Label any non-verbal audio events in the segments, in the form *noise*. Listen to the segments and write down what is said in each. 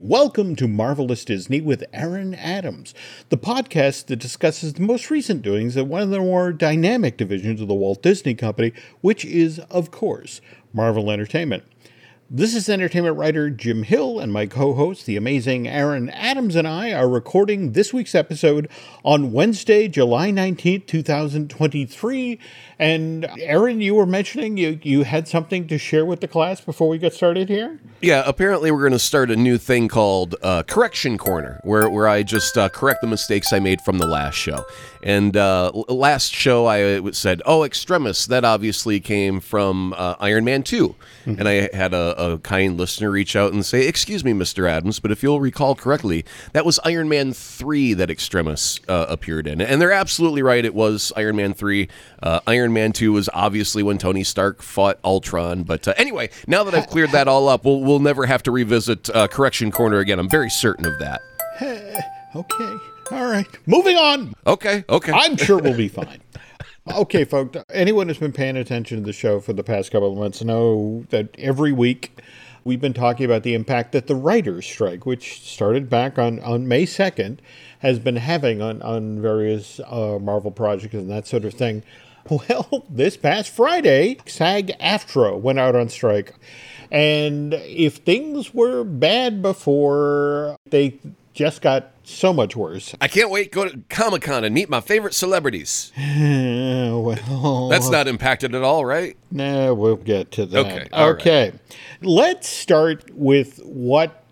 Welcome to Marvelous Disney with Aaron Adams, the podcast that discusses the most recent doings at one of the more dynamic divisions of the Walt Disney Company, which is, of course, Marvel Entertainment. This is entertainment writer Jim Hill, and my co host, the amazing Aaron Adams, and I are recording this week's episode on Wednesday, July 19th, 2023. And Aaron, you were mentioning you, you had something to share with the class before we get started here? Yeah, apparently we're going to start a new thing called uh, Correction Corner, where, where I just uh, correct the mistakes I made from the last show. And uh, last show I said, oh, Extremis, that obviously came from uh, Iron Man 2. Mm-hmm. And I had a, a, kind listener reach out and say, excuse me, Mr. Adams, but if you'll recall correctly, that was Iron Man 3 that Extremis uh, appeared in. And they're absolutely right, it was Iron Man 3. Uh, Iron Man 2 was obviously when Tony Stark fought Ultron. But uh, anyway, now that I've cleared that all up, we'll, we'll never have to revisit uh, Correction Corner again. I'm very certain of that. okay. All right. Moving on. Okay. Okay. I'm sure we'll be *laughs* fine. okay, folks. Anyone who's been paying attention to the show for the past couple of months know that every week we've been talking about the impact that the writers' strike, which started back on, on May 2nd, has been having on, on various uh, Marvel projects and that sort of thing. Well, *laughs* this past Friday, SAG AFTRA went out on strike. And if things were bad before, they just got so much worse. I can't wait to go to Comic Con and meet my favorite celebrities. *laughs* well, that's not impacted at all, right? No, we'll get to that. Okay. Okay. Right. Let's start with what,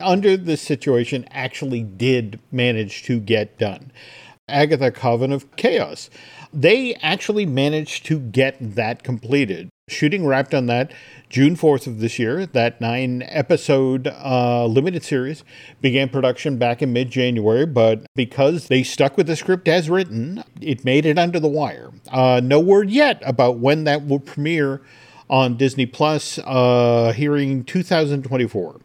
under the situation, actually did manage to get done. Agatha Coven of Chaos. They actually managed to get that completed. Shooting wrapped on that June 4th of this year. That nine episode uh, limited series began production back in mid January, but because they stuck with the script as written, it made it under the wire. Uh, no word yet about when that will premiere on Disney Plus, uh, hearing 2024.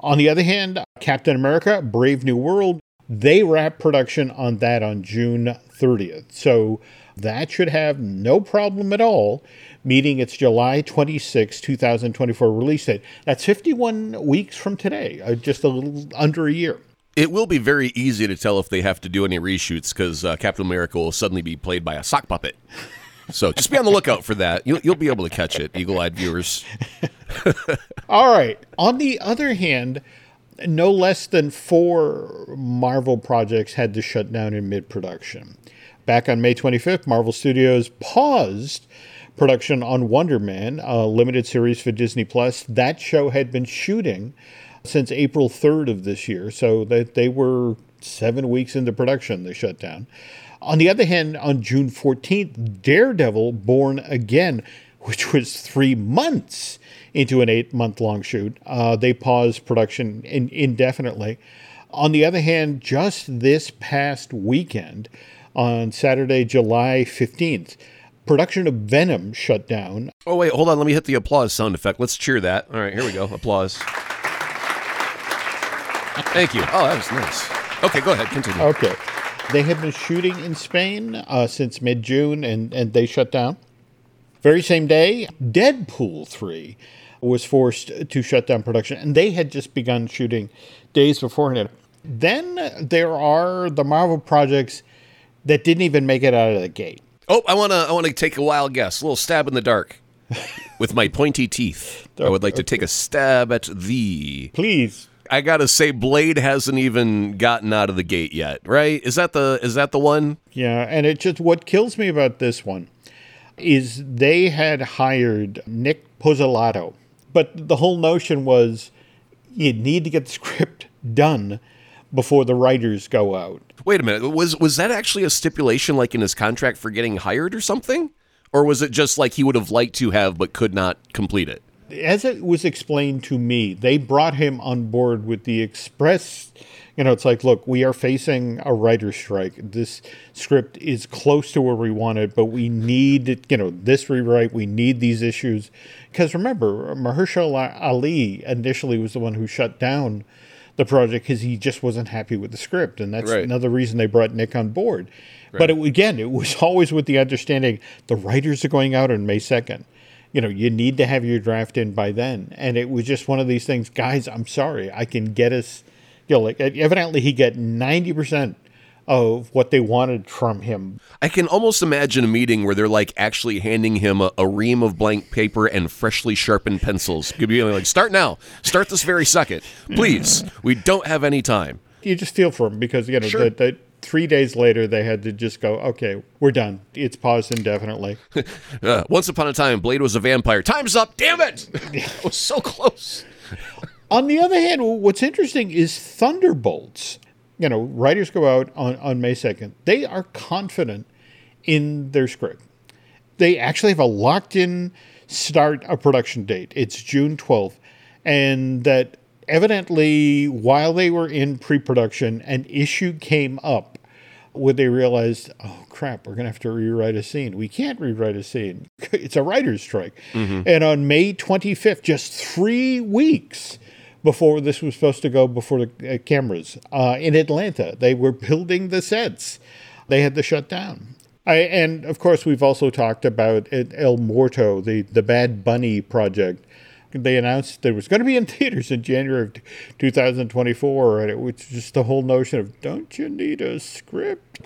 On the other hand, Captain America Brave New World, they wrap production on that on June 30th. So that should have no problem at all meeting its July 26, 2024 release date. That's 51 weeks from today, uh, just a little under a year. It will be very easy to tell if they have to do any reshoots because uh, Captain America will suddenly be played by a sock puppet. So just be on the lookout for that. You'll, you'll be able to catch it, eagle eyed viewers. *laughs* All right. On the other hand, no less than four Marvel projects had to shut down in mid production. Back on May 25th, Marvel Studios paused production on Wonder Man, a limited series for Disney Plus. That show had been shooting since April 3rd of this year, so that they were seven weeks into production. They shut down. On the other hand, on June 14th, Daredevil Born Again, which was three months into an eight month long shoot, uh, they paused production in- indefinitely. On the other hand, just this past weekend, on Saturday, July 15th. Production of Venom shut down. Oh, wait, hold on. Let me hit the applause sound effect. Let's cheer that. All right, here we go. Applause. Thank you. Oh, that was nice. Okay, go ahead. Continue. Okay. They had been shooting in Spain uh, since mid June and, and they shut down. Very same day, Deadpool 3 was forced to shut down production, and they had just begun shooting days beforehand. Then there are the Marvel projects that didn't even make it out of the gate. Oh, I want to I want to take a wild guess. A little stab in the dark. *laughs* With my pointy teeth, I would like to take a stab at the. Please. I gotta say, Blade hasn't even gotten out of the gate yet, right? Is that the is that the one? Yeah, and it just what kills me about this one is they had hired Nic Pizzolatto, but the whole notion was you need to get the *laughs* script done before the writers go out. Wait a minute. Was was that actually a stipulation like in his contract for getting hired or something? Or was it just like he would have liked to have but could not complete it? As it was explained to me, they brought him on board with the express. You know, it's like, look, we are facing a writer's strike. This script is close to where we want it, but we need, you know, this rewrite. We need these issues. Because remember, Mahershala Ali initially was the one who shut down the project because he just wasn't happy with the script. And that's Right. another reason they brought Nic on board. But it, again, it was *laughs* always with the understanding the writers are going out on May 2nd. You know, you need to have your draft in by then. And it was just one of these things, guys, I'm sorry, I can get us, you know, like evidently he got 90% of what they wanted from him. I can almost imagine a meeting where they're like actually handing him a, a ream of blank paper and freshly sharpened pencils. Could be like, start now. Start this very second. Please. We don't have any time. You just feel for him because, you know, Sure. the, the, three days later they had to just go, okay, we're done. It's paused indefinitely. *laughs* Uh, once upon a time, Blade was a vampire. Time's up. Damn it. *laughs* it was so close. On the other hand, what's interesting is Thunderbolts. You know, writers go out on, on May 2nd. They are confident in their script. They actually have a locked in start a production date. It's June 12th. And that evidently, while they were in pre production, an issue came up where they realized, oh crap, we're going to have to rewrite a scene. We can't rewrite a scene. *laughs* It's a writer's strike. And on May 25th, just three weeks before this was supposed to go before the uh, cameras uh, in Atlanta, they were building the sets. They had to shut down. I, and of course, we've also talked about El Muerto, the, the Bad Bunny project. They announced it was going to be in theaters in January of 2024, and it was just the whole notion of don't you need a script?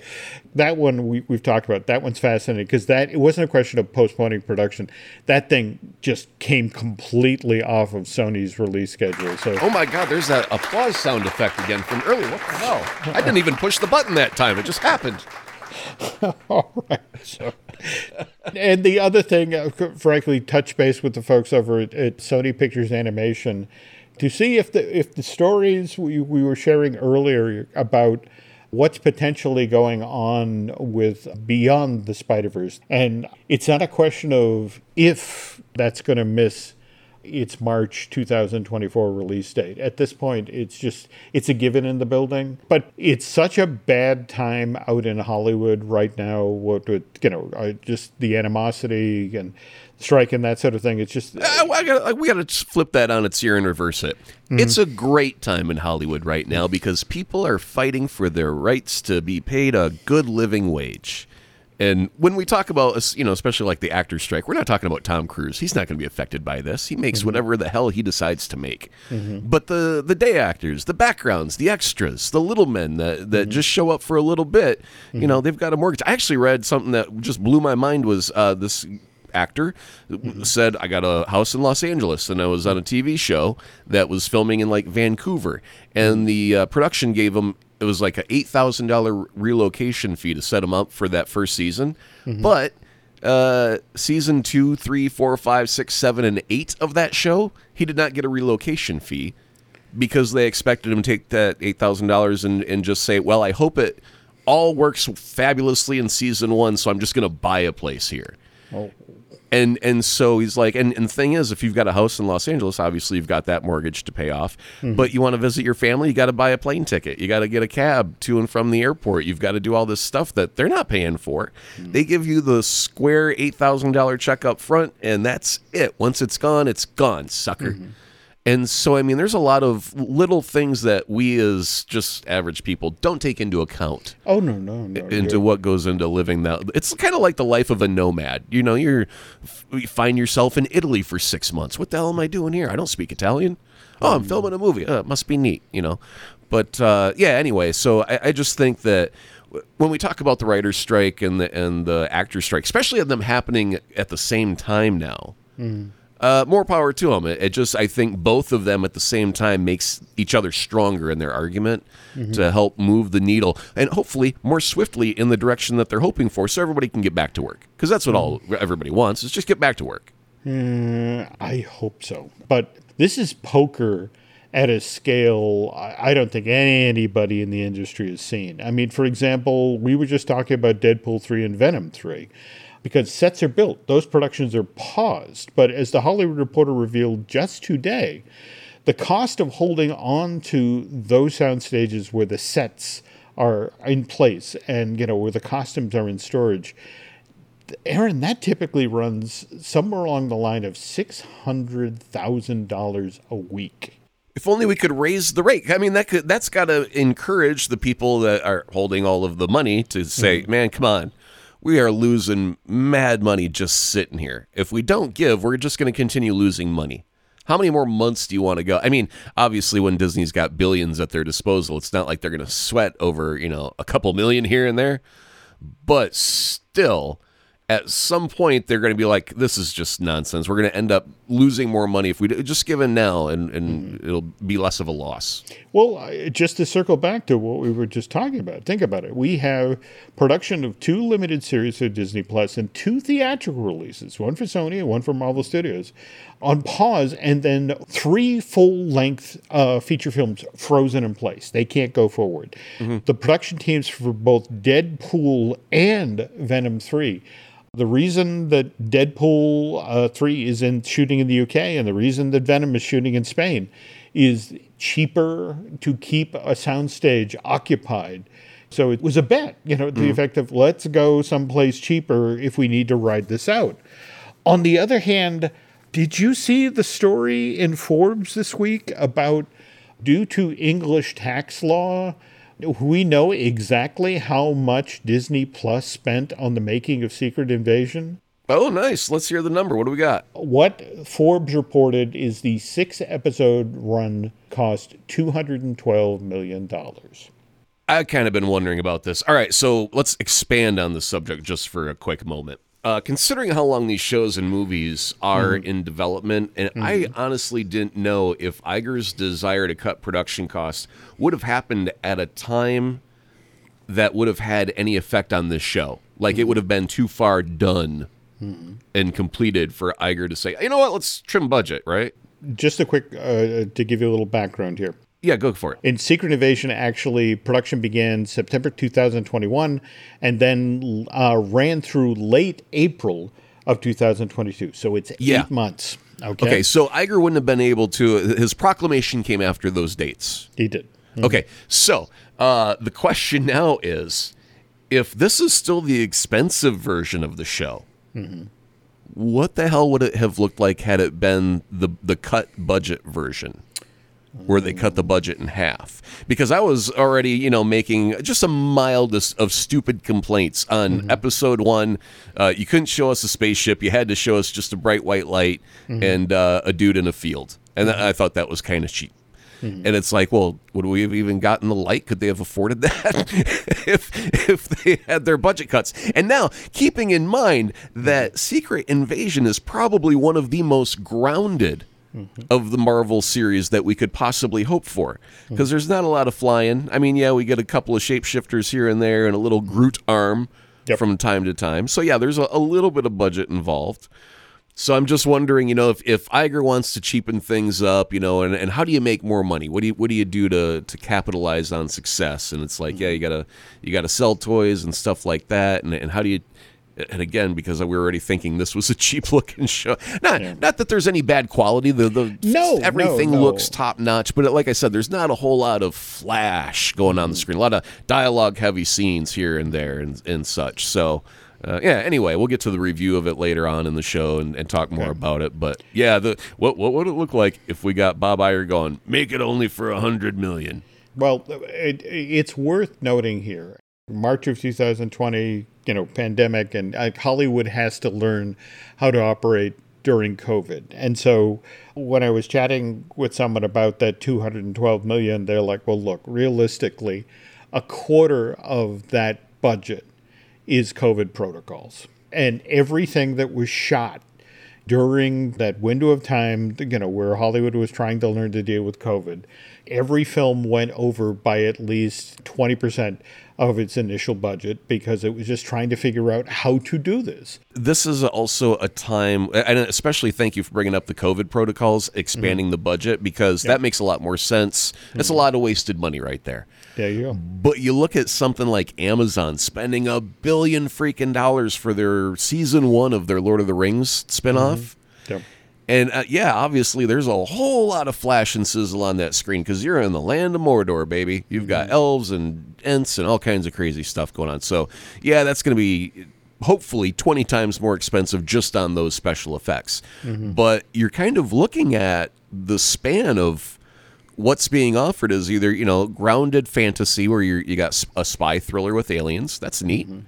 That one we, we've talked about. That one's fascinating because that it wasn't a question of postponing production. That thing just came completely off of Sony's release schedule. So Oh my God, there's that applause sound effect again from earlier. What the hell? I didn't even push the button that time. It just happened. *laughs* All right. So, and the other thing, uh, frankly, touch base with the folks over at, at Sony Pictures Animation to see if the if the stories we, we were sharing earlier about what's potentially going on with Beyond the Spider Verse, and it's not a question of if that's going to miss its March 2024 release date. At this point, it's just it's a given in the building. But it's such a bad time out in Hollywood right now. What with you know, uh, just the animosity and strike and that sort of thing. It's just Uh, gotta, we got to flip that on its ear and reverse it. It's a great time in Hollywood right now because people are fighting for their rights to be paid a good living wage. And when we talk about, you know, especially like the actor strike, we're not talking about Tom Cruise. He's not going to be affected by this. He makes mm-hmm. whatever the hell he decides to make. Mm-hmm. But the the day actors, the backgrounds, the extras, the little men that that mm-hmm. just show up for a little bit, you know, they've got a mortgage. I actually read something that just blew my mind was uh, this actor said I got a house in Los Angeles and I was on a TV show that was filming in like Vancouver and the uh, production gave him it was like a eight thousand dollar relocation fee to set him up for that first season, but uh, season two, three, four, five, six, seven, and eight of that show he did not get a relocation fee because they expected him to take that eight thousand dollars and and just say, well, I hope it all works fabulously in season one, so I'm just going to buy a place here. And and so he's like, and, and the thing is, if you've got a house in Los Angeles, obviously you've got that mortgage to pay off. Mm-hmm. But you want to visit your family, you got to buy a plane ticket. You got to get a cab to and from the airport. You've got to do all this stuff that they're not paying for. Mm-hmm. They give you the square eight thousand dollar check up front, and that's it. Once it's gone, it's gone, sucker. Mm-hmm. And so, I mean, there's a lot of little things that we as just average people don't take into account oh no no no into what goes into living that. It's kind of like the life of a nomad. You know, you're you find yourself in Italy for six months. What the hell am I doing here? I don't speak Italian. Oh, I'm filming a movie. Uh, it must be neat, you know. But uh, yeah, anyway. So I, I just think that when we talk about the writers' strike and the and the actors' strike, especially them happening at the same time now. Uh, more power to them. It, it just, I think, both of them at the same time makes each other stronger in their argument mm-hmm. to help move the needle and hopefully more swiftly in the direction that they're hoping for, so everybody can get back to work. Because that's what all mm-hmm. everybody wants is just get back to work. Hmm, I hope so. But this is poker at a scale I I don't think anybody in the industry has seen. I mean, for example, we were just talking about Deadpool 3 and Venom 3. Because sets are built, those productions are paused. But as the Hollywood Reporter revealed just today, the cost of holding on to those sound stages where the sets are in place and you know where the costumes are in storage aaron that typically runs somewhere along the line of $600000 a week if only we could raise the rate. I mean, that could that's got to encourage the people that are holding all of the money to say, mm-hmm. "Man, come on, we are losing mad money just sitting here. If we don't give, we're just going to continue losing money." How many more months do you want to go? I mean, obviously, when Disney's got billions at their disposal, it's not like they're going to sweat over, you know, a couple million here and there. But still, at some point they're going to be like, "This is just nonsense. We're going to end up losing more money if we do, just give in now, and and mm. it'll be less of a loss." Well, just to circle back to what we were just talking about, think about it. We have production of two limited series for Disney Plus and two theatrical releases, one for Sony and one for Marvel Studios, on pause, and then three full-length uh, feature films frozen in place. They can't go forward. Mm-hmm. The production teams for both Deadpool and Venom Three the reason that Deadpool uh, 3 is in shooting in the UK and the reason that Venom is shooting in Spain is cheaper to keep a soundstage occupied. So it was a bet, you know, the mm. effect of let's go someplace cheaper if we need to ride this out. On the other hand, did you see the story in Forbes this week about due to English tax law, we know exactly how much Disney Plus spent on the making of Secret Invasion. Oh, nice. Let's hear the number. What do we got? What Forbes reported is the six episode run cost $212 million. I've kind of been wondering about this. All right, so let's expand on the subject just for a quick moment. Uh, considering how long these shows and movies are mm-hmm. in development, and mm-hmm. I honestly didn't know if Iger's desire to cut production costs would have happened at a time that would have had any effect on this show. Like mm-hmm. it would have been too far done mm-hmm. and completed for Iger to say, you know what, let's trim budget, right? Just a quick uh, to give you a little background here. Yeah, go for it. In Secret Invasion, actually, production began September 2021 and then uh, ran through late April of 2022. So it's yeah. eight months. Okay. Okay. So Iger wouldn't have been able to. His proclamation came after those dates. He did. Mm-hmm. Okay. So uh, the question now is if this is still the expensive version of the show, mm-hmm. what the hell would it have looked like had it been the, the cut budget version? Where they cut the budget in half because I was already, you know, making just a mildest of stupid complaints on mm-hmm. episode one. Uh, you couldn't show us a spaceship; you had to show us just a bright white light mm-hmm. and uh, a dude in a field, and mm-hmm. I thought that was kind of cheap. Mm-hmm. And it's like, well, would we have even gotten the light? Could they have afforded that *laughs* if if they had their budget cuts? And now, keeping in mind that Secret Invasion is probably one of the most grounded mm-hmm. of the Marvel series that we could possibly hope for. Because mm-hmm. there's not a lot of flying. I mean, yeah, we get a couple of shapeshifters here and there and a little Groot arm yep. from time to time. So, yeah, there's a, a little bit of budget involved. So I'm just wondering, you know, if, if Iger wants to cheapen things up, you know, and, and how do you make more money? What do you what do you do to to capitalize on success? And it's like, yeah, you gotta you gotta sell toys and stuff like that. And and how do you and again because we were already thinking this was a *laughs* cheap looking show. Not yeah. not that there's any bad quality. The, the no everything no, no. looks top notch but like i said there's not a whole lot of flash going on the screen. A lot of dialogue heavy scenes here and there and, and such. So uh, yeah anyway we'll get to the review of it later on in the show and, and talk more okay. about it. But yeah the what, what would it look like if we got bob Iger going make it only for a hundred million well it, it's worth noting here March of 2020, you know, pandemic, and uh, Hollywood has to learn how to operate during COVID. And so when I was chatting with someone about that 212 million, they're like, well, look, realistically, a quarter of that budget is COVID protocols. And everything that was shot during that window of time, you know, where Hollywood was trying to learn to deal with COVID, every film went over by at least 20% of its initial budget because it was just trying to figure out how to do this. This is also a time, and especially thank you for bringing up the COVID protocols, expanding mm-hmm. the budget, because yep. that makes a lot more sense. Mm-hmm. It's a lot of wasted money right there. There you go. But you look at something like Amazon spending a billion freaking dollars for their season one of their Lord of the Rings spinoff. Mm-hmm. Yep. And uh, yeah, obviously, there's a whole lot of flash and sizzle on that screen because you're in the land of Mordor, baby. You've got mm-hmm. elves and ents and all kinds of crazy stuff going on. So, yeah, that's going to be hopefully 20 times more expensive just on those special effects. Mm-hmm. But you're kind of looking at the span of what's being offered is either, you know, grounded fantasy where you you got a spy thriller with aliens. That's neat. Mm-hmm.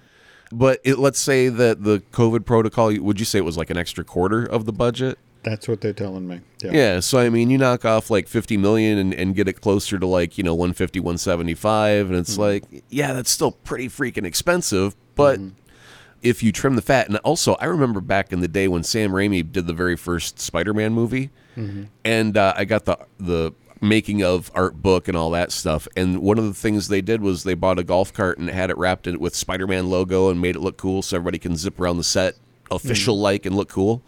But it, let's say that the COVID protocol, would you say it was like an extra quarter of the budget? That's what they're telling me. Yeah. yeah. So I mean, you knock off like 50 million and, and get it closer to like you know 150, 175, and it's mm-hmm. like, yeah, that's still pretty freaking expensive. But mm-hmm. if you trim the fat, and also I remember back in the day when Sam Raimi did the very first Spider-Man movie, mm-hmm. and uh, I got the the making of art book and all that stuff. And one of the things they did was they bought a golf cart and had it wrapped in with Spider-Man logo and made it look cool so everybody can zip around the set official like and look cool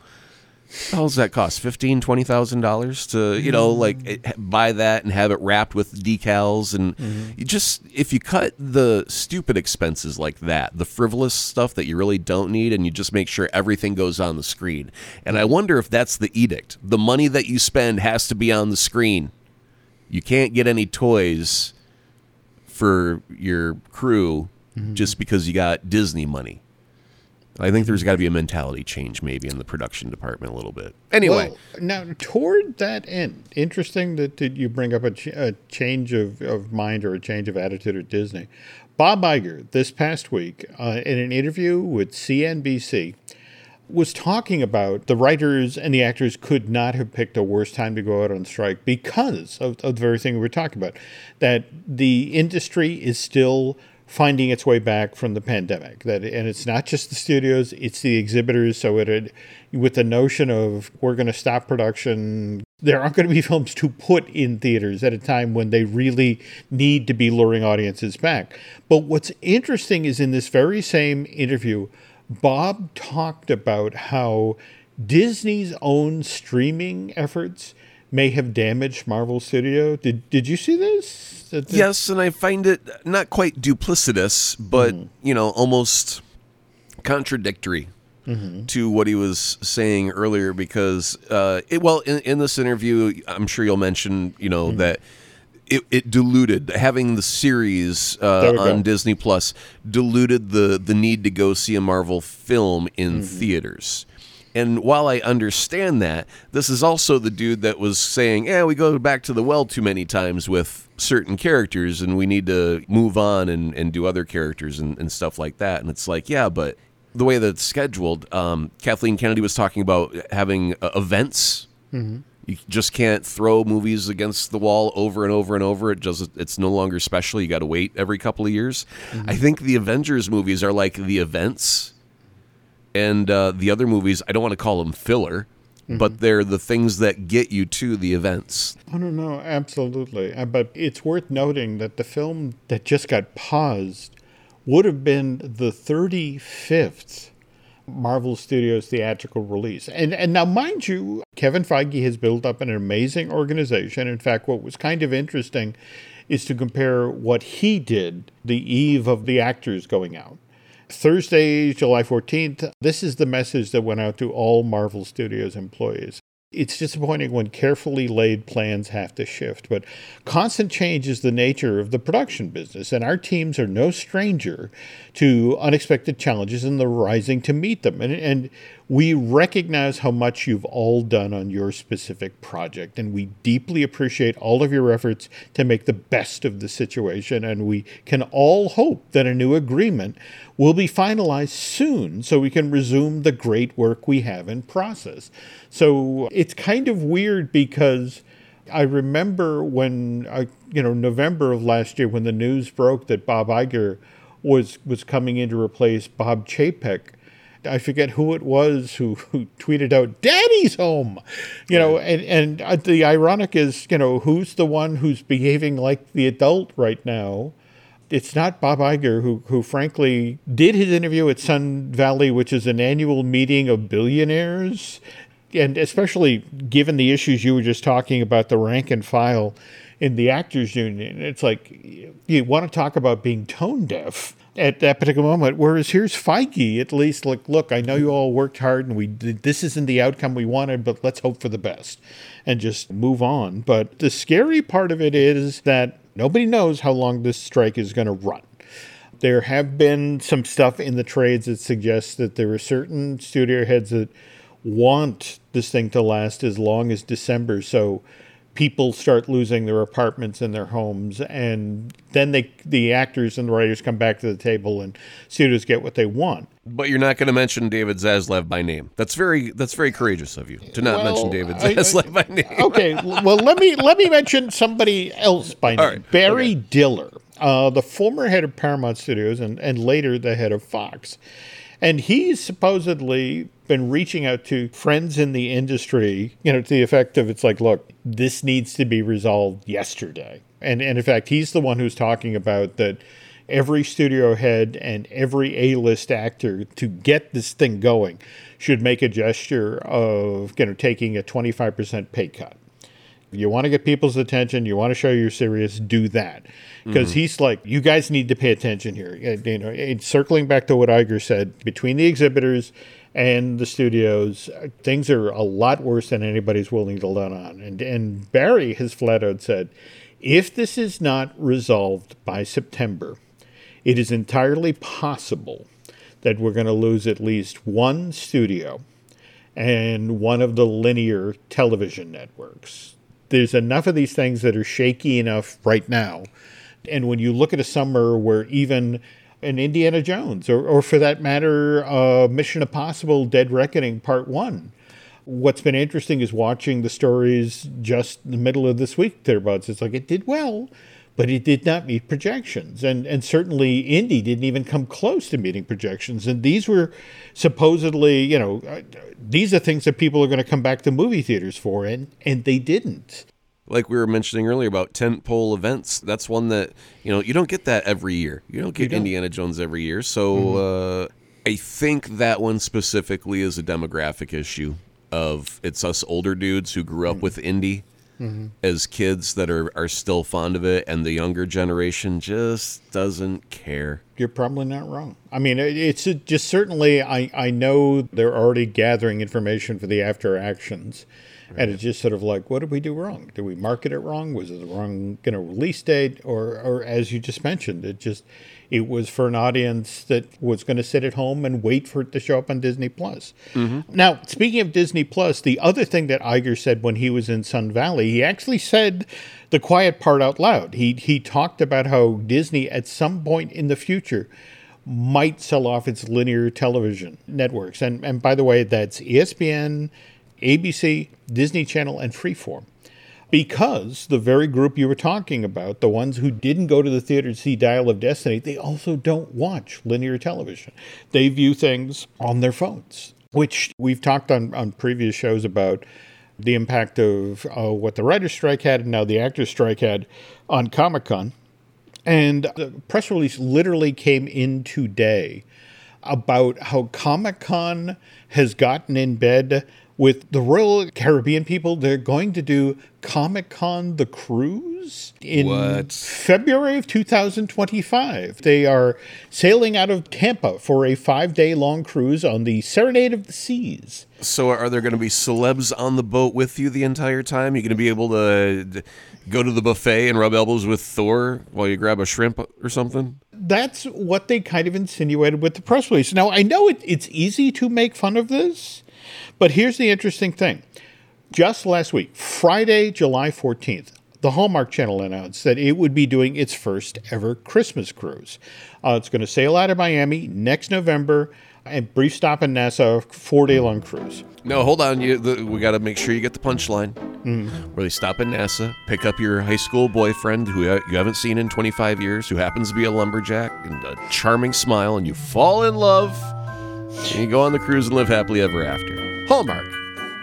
how does that cost? Fifteen, twenty thousand dollars to you know like eh, buy that and have it wrapped with decals and mm-hmm. you just if you cut the stupid expenses like that, the frivolous stuff that you really don't need, and you just make sure everything goes on the screen. And I wonder if that's the edict. The money that you spend has to be on the screen. You can't get any toys for your crew mm-hmm. just because you got Disney money. I think there's got to be a mentality change maybe in the production department a little bit. Anyway, well, now toward that end, interesting that, that you bring up a, ch- a, change of, of mind or a change of attitude at Disney. Bob Iger this past week uh, in an interview with CNBC was talking about the writers and the actors could not have picked a worse time to go out on strike because of, of the very thing we were talking about. That the industry is still finding its way back from the pandemic. That and it's not just the studios; it's the exhibitors. So it with the notion of we're going to stop production, there aren't going to be *laughs* films to put in theaters at a time when they really need to be luring audiences back. But what's interesting is in this very same interview, Bob talked about how Disney's own streaming efforts may have damaged Marvel Studio. Did did you see this? yes, and I find it not quite duplicitous, but mm-hmm. you know, almost contradictory mm-hmm. to what he was saying earlier. Because, uh, it, well, in, in, this interview, I'm sure you'll mention, you know, mm-hmm. that. It, it, diluted having the series uh, on go. Disney Plus diluted the the need to go see a Marvel film in mm-hmm. theaters. And while I understand that, this is also the dude that was saying, "Yeah, we go back to the well too many times with certain characters, and we need to move on and, and do other characters and, and stuff like that." And it's like, yeah, but the way that it's scheduled, um, Kathleen Kennedy was talking about having uh, events. Mm-hmm. You just can't throw movies against the wall over and over and over. It just it's no longer special. You got to wait every couple of years. Mm-hmm. I think the Avengers movies are like the events and uh, the other movies I don't want to call them filler, mm-hmm. but they're the things that get you to the events. I don't know, absolutely. Uh, but it's worth noting that the film that just got paused would have been the 35th Marvel Studios theatrical release. And and now mind you, Kevin Feige has built up an amazing organization. In fact, what was kind of interesting is to compare what he did the eve of the actors going out Thursday, July 14th, this is the message that went out to all Marvel Studios employees. It's disappointing when carefully laid plans have to shift, but constant change is the nature of the production business, and our teams are no stranger to unexpected challenges and the rising to meet them. And, and we recognize how much you've all done on your specific project, and we deeply appreciate all of your efforts to make the best of the situation. And we can all hope that a new agreement will be finalized soon so we can resume the great work we have in process. So it's kind of weird because. I remember when, I, you know, November of last year when the news broke that Bob Iger was was coming in to replace Bob Chapek I forget who it was who, who tweeted out, Daddy's home. You know, and, and uh, the ironic is, you know, who's the one who's behaving like the adult right now? It's not Bob Iger, who, who frankly did his interview at Sun Valley, which is an annual meeting of billionaires. And especially given the issues you were just talking about, the rank and file in the actors union, it's like you want to talk about being tone deaf at that particular moment. Whereas here's Feige, at least like, look, I know you all worked hard and we did, this isn't the outcome we wanted, but let's hope for the best and just move on. But the scary part of it is that nobody knows how long this strike is going to run. There have been some stuff in the trades that suggests that there are certain studio heads that want this thing to last as long as December. So people start losing their apartments and their homes and then they the actors and the writers come back to the table and studios get what they want but you're not going to mention David Zaslav by name. That's very that's very courageous of you to not well, mention David Zaslav I, I, by name. *laughs* okay, well let me let me mention somebody else by name. Right. Barry okay. Diller, uh, the former head of Paramount Studios and and later the head of Fox. And he's supposedly been reaching out to friends in the industry, you know, to the effect of it's like, look, this needs to be resolved yesterday. And, and in fact, he's the one who's talking about that every studio head and every A list actor to get this thing going should make a gesture of, you know, taking a 25% pay cut. You want to get people's attention, you want to show you're serious, do that because mm-hmm. he's like, you guys need to pay attention here. You know, and circling back to what Iger said, between the exhibitors and the studios, things are a lot worse than anybody's willing to let on. And and Barry has flat out said, if this is not resolved by September, it is entirely possible that we're going to lose at least one studio and one of the linear television networks. There's enough of these things that are shaky enough right now and when you look at a summer where even an Indiana Jones, or, or for that matter, uh, Mission Impossible Dead Reckoning Part 1, what's been interesting is watching the stories just in the middle of this week thereabouts. It's like it did well, but it did not meet projections. And and certainly Indy didn't even come close to meeting projections. And these were supposedly, you know, uh, these are things that people are going to come back to movie theaters for, and and they didn't like we were mentioning earlier about tentpole events. That's one that you know you don't get that every year. You don't get you don't. Indiana Jones every year. So mm-hmm. uh, I think that one specifically is a demographic issue of it's us older dudes who grew up mm-hmm. with Indy mm-hmm. as kids that are are still fond of it, and the younger generation just doesn't care. You're probably not wrong. I mean, it's just certainly I I know they're already gathering information for the after actions and it's just sort of like, what did we do wrong? Did we market it wrong? Was it the wrong you know release date? Or, or as you just mentioned, it just it was for an audience that was going to sit at home and wait for it to show up on Disney Plus. Mm-hmm. Now, speaking of Disney Plus, the other thing that Iger said when he was in Sun Valley, he actually said the quiet part out loud. He he talked about how Disney at some point in the future might sell off its linear television networks. And and by the way, that's ESPN, ABC, Disney Channel, and Freeform. Because the very group you were talking about, the ones who didn't go to the theater to see Dial of Destiny, they also don't watch linear television. They view things on their phones, which we've talked on, on previous shows about the impact of uh, what the writer's strike had and now the actor's strike had on Comic Con. And the press release literally came in today about how Comic Con has gotten in bed with the Royal Caribbean people. They're going to do Comic Con the Cruise in what? February of 2025. They are sailing out of Tampa for a five day long cruise on the Serenade of the Seas. So, are there going to be celebs on the boat with you the entire time? You're going to be able to go to the buffet and rub elbows with Thor while you grab a shrimp or something? That's what they kind of insinuated with the press release. Now, I know it, it's easy to make fun of this but here's the interesting thing. Just last week, Friday, July 14th, the Hallmark Channel announced that it would be doing its first ever Christmas cruise. Uh, it's going to sail out of Miami next November and brief stop in Nassau, four day long cruise. No, hold on. You, the, we got to make sure you get the punchline. Mm. Where they stop in Nassau, pick up your high school boyfriend who you haven't seen in 25 years, who happens to be a lumberjack and a charming smile, and you fall in love You go on the cruise and live happily ever after. Hallmark,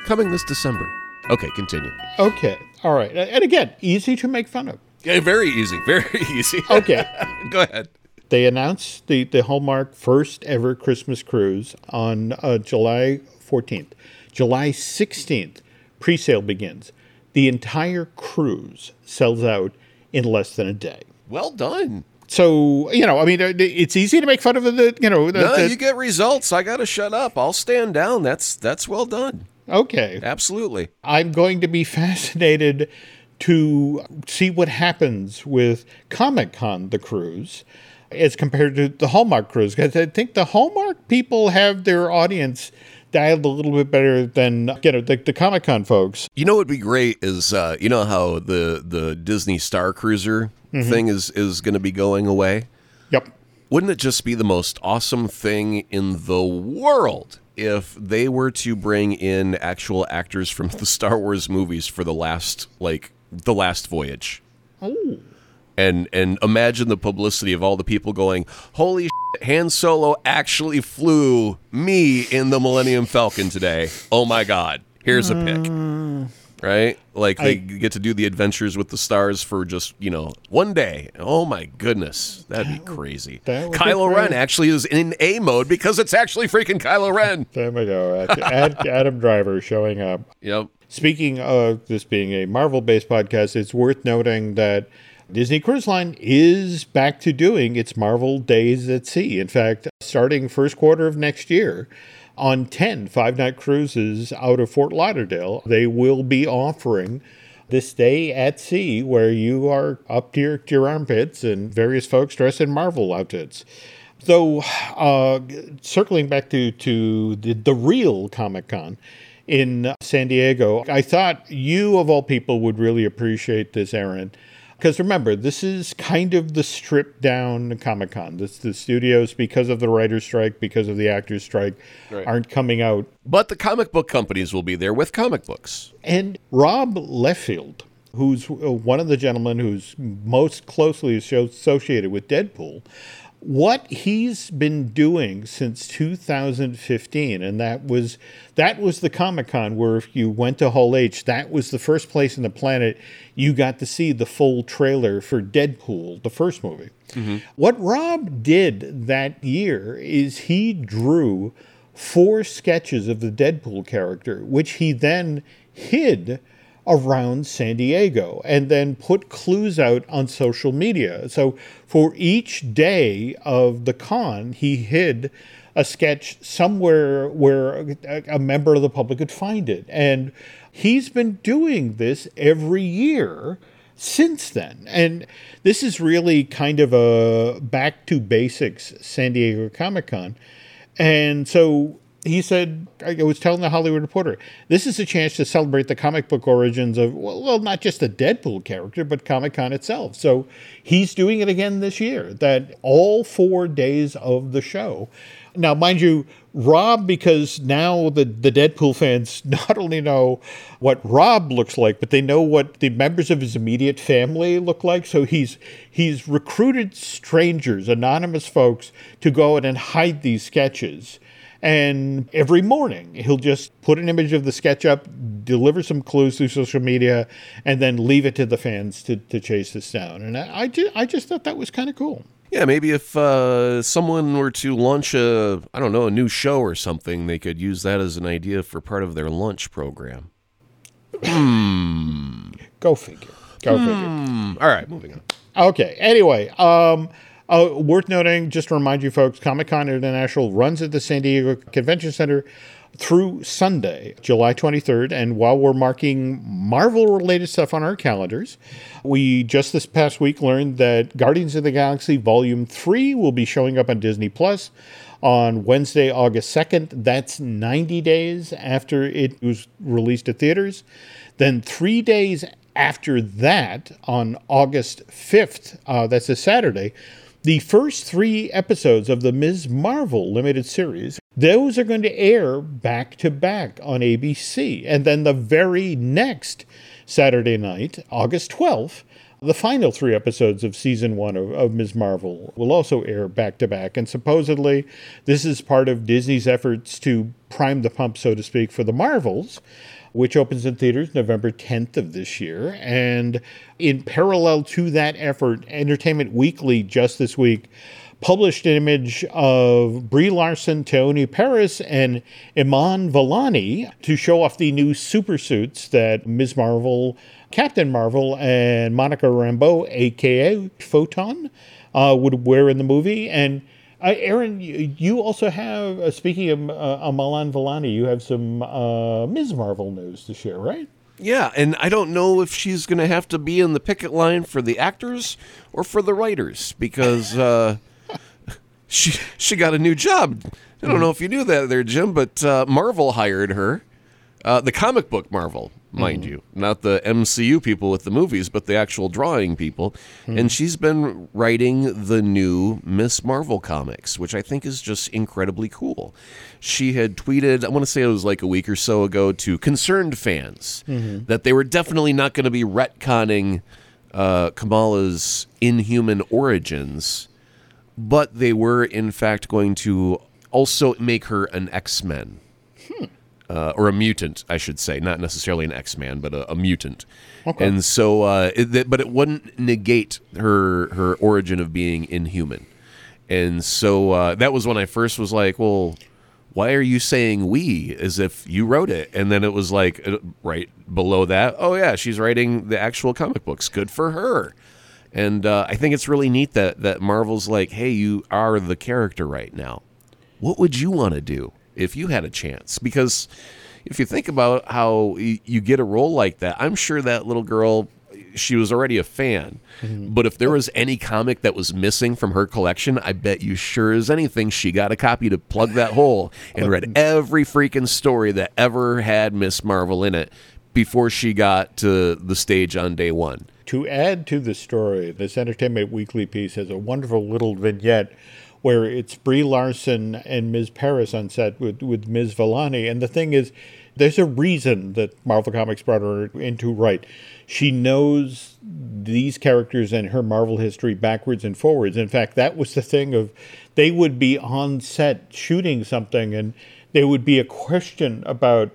coming this December. Okay, continue. Okay. All right. And again, easy to make fun of. Yeah, very easy, *laughs* very easy. Okay. *laughs* go ahead. They announced the, the Hallmark first ever Christmas cruise on uh, July 14th. July 16th, pre sale begins. The entire cruise sells out in less than a day. Well done. So, you know, I mean, uh, it's easy to make fun of the, you know, the, No, the- you get results. I gotta shut up. I'll stand down. That's that's well done. okay. Absolutely. I'm going to be fascinated to see what happens with Comic Con, the cruise, as compared to the Hallmark cruise. Because I think the Hallmark people have their audience dialed a little bit better than you know the, the Comic Con folks. You know what would be great is uh, you know how the the Disney Star Cruiser thing is is going to be going away. Yep. Wouldn't it just be the most awesome thing in the world if they were to bring in actual actors from *laughs* the Star Wars movies for the last like the last voyage? Oh. And and imagine the publicity of all the people going, "Holy shit, Han Solo actually flew me in the Millennium Falcon today. Oh my god. Here's a pic." Mm. Right? Like they I- get to do the adventures with the stars for just, you know, one day. Oh my goodness. That'd be crazy. that would Kylo Ren actually is in A mode because it's actually freaking Kylo Ren. *laughs* There we go. Ad- Adam Driver showing up. Yep. Speaking of this being a Marvel based podcast, it's worth noting that Disney Cruise Line is back to doing its Marvel Days at Sea. In fact, starting first quarter of next year, on 10 five night cruises out of Fort Lauderdale, they will be offering this day at sea where you are up to your, to your armpits and various folks dressed in Marvel outfits. So, uh, circling back to, to the, the real Comic Con in San Diego, I thought you, of all people, would really appreciate this, Aaron. Because remember, this is kind of the stripped down Comic Con. This the studios, because of the writer's strike, because of the actors' strike, Right. aren't coming out. But the comic book companies will be there with comic books. And Rob Liefeld, who's uh, one of the gentlemen who's most closely associated with Deadpool, what he's been doing since 2015 and that was that was the comic-con where if you went to hall h that was the first place on the planet you got to see the full trailer for deadpool the first movie. Mm-hmm. What rob did that year is he drew four sketches of the deadpool character which he then hid around San Diego and then put clues out on social media. So for each day of the con, he hid a sketch somewhere where a, member of the public could find it. And he's been doing this every year since then. And this is really kind of a back to basics San Diego Comic Con. And so he said, I was telling the Hollywood Reporter, this is a chance to celebrate the comic book origins of, well, not just the Deadpool character, but Comic Con itself. So he's doing it again this year, that all four days of the show. Now, mind you, Rob, because now the, the Deadpool fans *laughs* not only know what Rob looks like, but they know what the members of his immediate family look like. So he's he's recruited strangers, anonymous folks, to go in and hide these sketches. And every morning, he'll just put an image of the sketch up, deliver some clues through social media, and then leave it to the fans to, to chase this down. And I, I, just, I just thought that was kind of cool. Yeah, maybe if uh, someone were to launch a, I don't know, a new show or something, they could use that as an idea for part of their lunch program. Go figure. Go figure. Hmm. All right, moving on. Okay. Anyway, um, uh, worth noting, just to remind you folks, Comic Con International runs at the San Diego Convention Center through Sunday, July 23rd. And while we're marking Marvel related stuff on our calendars, we just this past week learned that Guardians of the Galaxy Volume 3 will be showing up on Disney Plus on Wednesday, August 2nd. That's 90 days after it was released to theaters. Then three days after that, on August 5th, uh, that's a Saturday, the first three episodes of the Ms. Marvel limited series, those are going to air back to back on ABC. And then the very next Saturday night, August 12th, The final three episodes of season one of, of Ms. Marvel will also air back to back, and supposedly this is part of Disney's efforts to prime the pump, so to speak, for the Marvels, which opens in theaters November 10th of this year. And in parallel to that effort, Entertainment Weekly just this week published an image of Brie Larson, Teyonah Parris, and Iman Vellani to show off the new super suits that Ms. Marvel, Captain Marvel, and Monica Rambeau, aka Photon, uh, would wear in the movie. And uh, Aaron, you, also have, uh, speaking of uh, Iman Vellani, you have some uh, Ms. Marvel news to share, right? Yeah, and I don't know if she's going to have to be in the picket line for the actors or for the writers because uh, *laughs* she she got a new job. I don't know if you knew that there, Jim, but uh, Marvel hired her. Uh, the comic book Marvel, mind you, not the MCU people with the movies, but the actual drawing people. And she's been writing the new Miss Marvel comics, which I think is just incredibly cool. She had tweeted, I want to say it was like a week or so ago, to concerned fans that they were definitely not going to be retconning uh, Kamala's inhuman origins but they were in fact going to also make her an X-Men. Uh, or a mutant, I should say, not necessarily an X-Man, but a, a mutant. And so, uh, it, that- but it wouldn't negate her her origin of being inhuman. And so uh, that was when I first was like, well, why are you saying we as if you wrote it? And then it was like uh, right below that, oh yeah, she's writing the actual comic books. Good for her. And uh, I think it's really neat that that Marvel's like, hey, you are the character right now. What would you want to do if you had a chance? Because if you think about how you get a role like that, I'm sure that little girl, she was already a fan. Mm-hmm. But if there was any comic that was missing from her collection, I bet you sure as anything she got a copy to plug that hole and read *laughs* every freaking story that ever had Miss Marvel in it before she got to the stage on day one. To add to the story, this Entertainment Weekly piece has a wonderful little vignette where it's Brie Larson and Ms. Parris on set with, with Ms. Vellani. And the thing is, there's a reason that Marvel Comics brought her in to write. She knows these characters and her Marvel history backwards and forwards. In fact, that was the thing of they would be on set shooting something and there would be a question about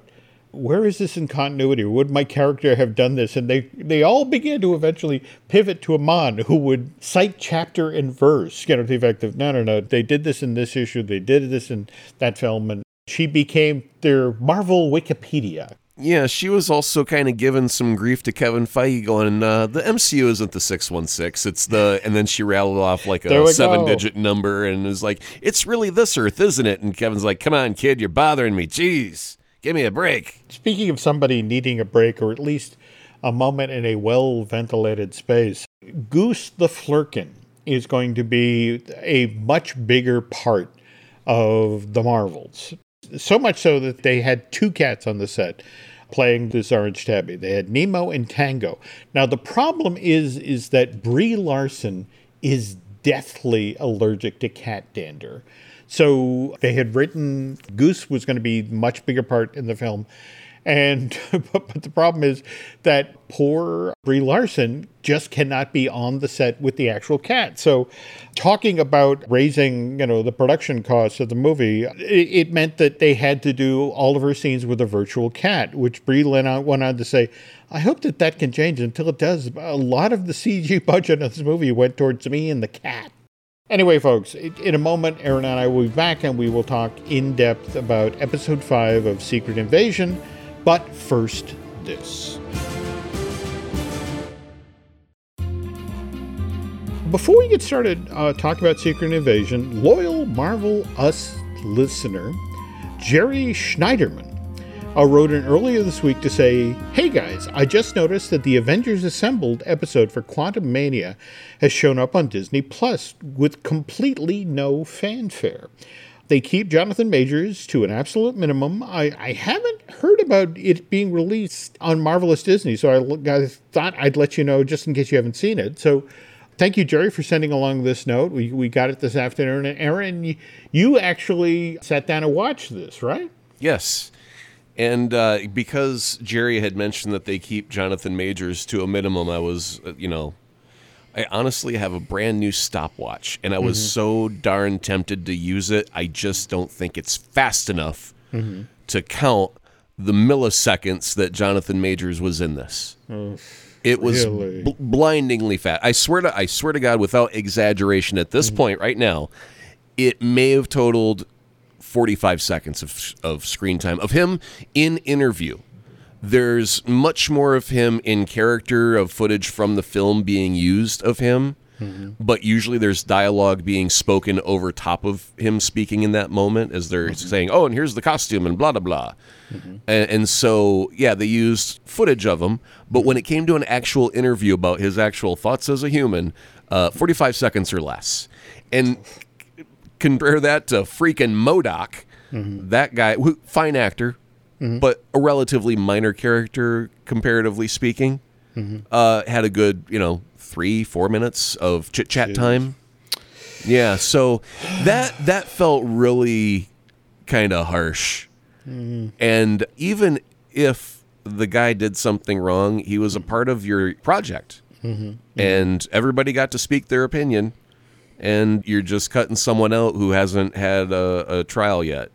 where is this in continuity? Would my character have done this? And they, they all began to eventually pivot to Iman, who would cite chapter and verse, you know, to the effect of, no, no, no, they did this in this issue, they did this in that film. And she became their Marvel Wikipedia. Yeah, she was also kind of giving some grief to Kevin Feige, going, uh, "The MCU isn't the six one six. It's the." And then she rattled off like a seven go. digit number, and was like, "It's really this Earth, isn't it?" And Kevin's like, "Come on, kid, you're bothering me. Jeez, give me a break." Speaking of somebody needing a break, or at least a moment in a well ventilated space, Goose the Flerken is going to be a much bigger part of the Marvels. So much so that they had two cats on the set playing this orange tabby. They had Nemo and Tango. Now the problem is is that Brie Larson is deathly allergic to cat dander. So they had written Goose was going to be much bigger part in the film. And *laughs* but, but the problem is that poor Brie Larson just cannot be on the set with the actual cat. So talking about raising, you know, the production costs of the movie, it, it meant that they had to do all of her scenes with a virtual cat, which Brie went on, went on to say, I hope that that can change until it does. A lot of the CG *laughs* budget of this movie went towards me and the cat. Anyway, folks, in a moment, Aaron and I will be back and we will talk in depth about episode 5 of Secret Invasion. But first, this. Before we get started uh, talking about Secret Invasion, loyal Marvel Us listener Jerry Schneiderman uh, wrote in earlier this week to say, Hey guys, I just noticed that the Avengers Assembled episode for Quantumania has shown up on Disney Plus with completely no fanfare. They keep Jonathan Majors to an absolute minimum. I, I haven't heard about it being released on Marvelous Disney, so I, I thought I'd let you know just in case you haven't seen it. So thank you, Jerry, for sending along this note. We, we got it this afternoon. And Aaron, you actually sat down and watched this, right? Yes. And uh, because Jerry had mentioned that they keep Jonathan Majors to a minimum, I was, uh, you know, I honestly have a brand new stopwatch, and I was mm-hmm. so darn tempted to use it. I just don't think it's fast enough mm-hmm. to count the milliseconds that Jonathan Majors was in this. Oh, it was really? bl- blindingly fast. I swear to I swear to God, without exaggeration, at this mm-hmm. point right now, it may have totaled 45 seconds of, of screen time of him in interview. There's much more of him in character of footage from the film being used of him, mm-hmm. but usually there's dialogue being spoken over top of him speaking in that moment as they're mm-hmm. saying, "Oh, and here's the costume," and blah blah blah. Mm-hmm. And, and, so, yeah, they used footage of him, but when it came to an actual interview about his actual thoughts as a human, uh, 45 seconds or less. And compare that to freaking MODOK. mm-hmm. that guy, who, fine actor, mm-hmm. but a relatively minor character comparatively speaking. Mm-hmm. Uh, had a good, you know, three, four minutes of chit chat time. Yeah, so that that felt really kind of harsh. Mm-hmm. And even if the guy did something wrong, he was a part of your project. Mm-hmm. And everybody got to speak their opinion, and you're just cutting someone out who hasn't had a, a trial yet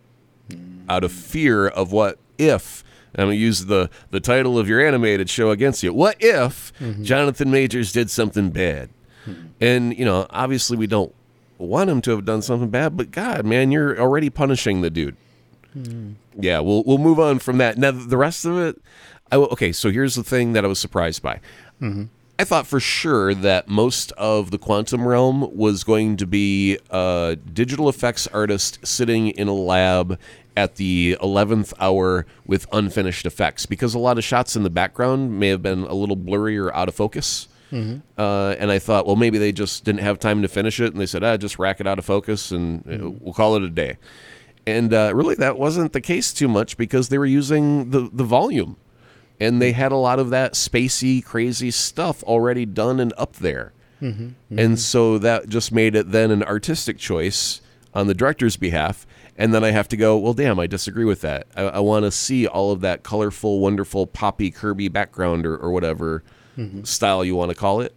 out of fear of what if I'm going to use the, the title of your animated show against you. What if mm-hmm. Jonathan Majors did something bad? Mm-hmm. And, you know, obviously we don't want him to have done something bad, but God, man, you're already punishing the dude. Mm-hmm. Yeah, we'll, we'll move on from that. Now, the rest of it, I, okay, so here's the thing that I was surprised by. I thought for sure that most of the quantum realm was going to be a digital effects artist sitting in a lab at the 11th hour with unfinished effects because a lot of shots in the background may have been a little blurry or out of focus. Mm-hmm. Uh, and I thought, well, maybe they just didn't have time to finish it, and they said, ah, just rack it out of focus, and uh, mm-hmm. we'll call it a day. And uh, really, that wasn't the case too much because they were using the the volume, and they had a lot of that spacey, crazy stuff already done and up there. Mm-hmm. mm-hmm. And so that just made it then an artistic choice on the director's behalf and then I have to go, well, damn, I disagree with that. I, I want to see all of that colorful, wonderful, poppy, Kirby background or, or whatever mm-hmm. style you want to call it.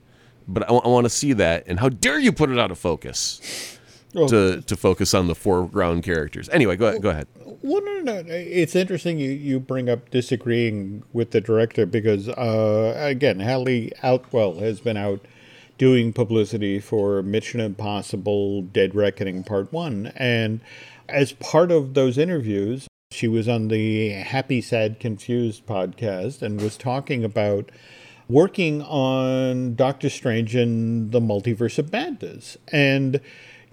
But I, I want to see that. And how dare you put it out of focus oh. to, to focus on the foreground characters? Anyway, go, ahead. go ahead. Well, no, no, It's interesting you, you bring up disagreeing with the director because, uh, again, Hayley Atwell has been out doing publicity for Mission Impossible Dead Reckoning Part 1. And as part of those interviews, she was on the Happy, Sad, Confused podcast and was talking about working on Doctor Strange and the Multiverse of Madness. And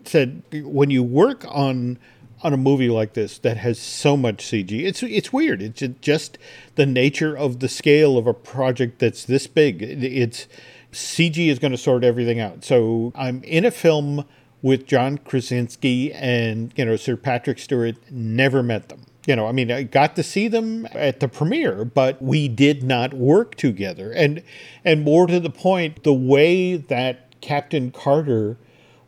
said when you work on on a movie like this that has so much CG, it's it's weird. It's just the nature of the scale of a project that's this big. It's CG is going to sort everything out. So I'm in a film with John Krasinski and you know Sir Patrick Stewart. Never met them. You know, I mean, I got to see them at the premiere, but we did not work together. And and more to the point, the way that Captain Carter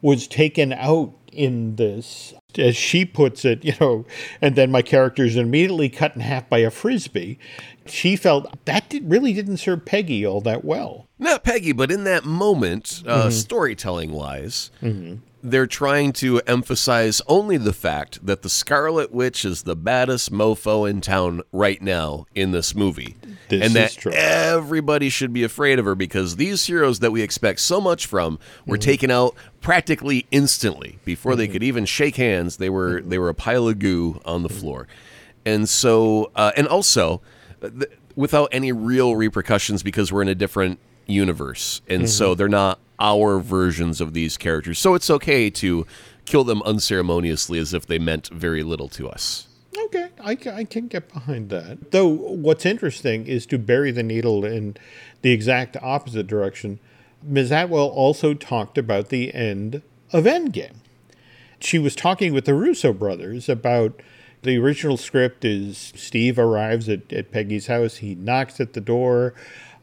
was taken out in this, as she puts it, you know, and then my character is immediately cut in half by a frisbee. She felt that did, really didn't serve Peggy all that well. Not Peggy, but in that moment, uh, mm-hmm. storytelling wise, mm-hmm they're trying to emphasize only the fact that the Scarlet Witch is the baddest mofo in town right now in this movie. This and that true. everybody should be afraid of her because these heroes that we expect so much from were mm-hmm. taken out practically instantly before mm-hmm. they could even shake hands. They were they were a pile of goo on the mm-hmm. floor. And so uh, and also th- without any real repercussions because we're in a different universe. And so mm-hmm. they're not our versions of these characters. So it's okay to kill them unceremoniously as if they meant very little to us. Okay, I, I can get behind that. Though, what's interesting is to bury the needle in the exact opposite direction. Ms. Atwell also talked about the end of Endgame. She was talking with the Russo brothers about the original script is Steve arrives at, at Peggy's house, he knocks at the door,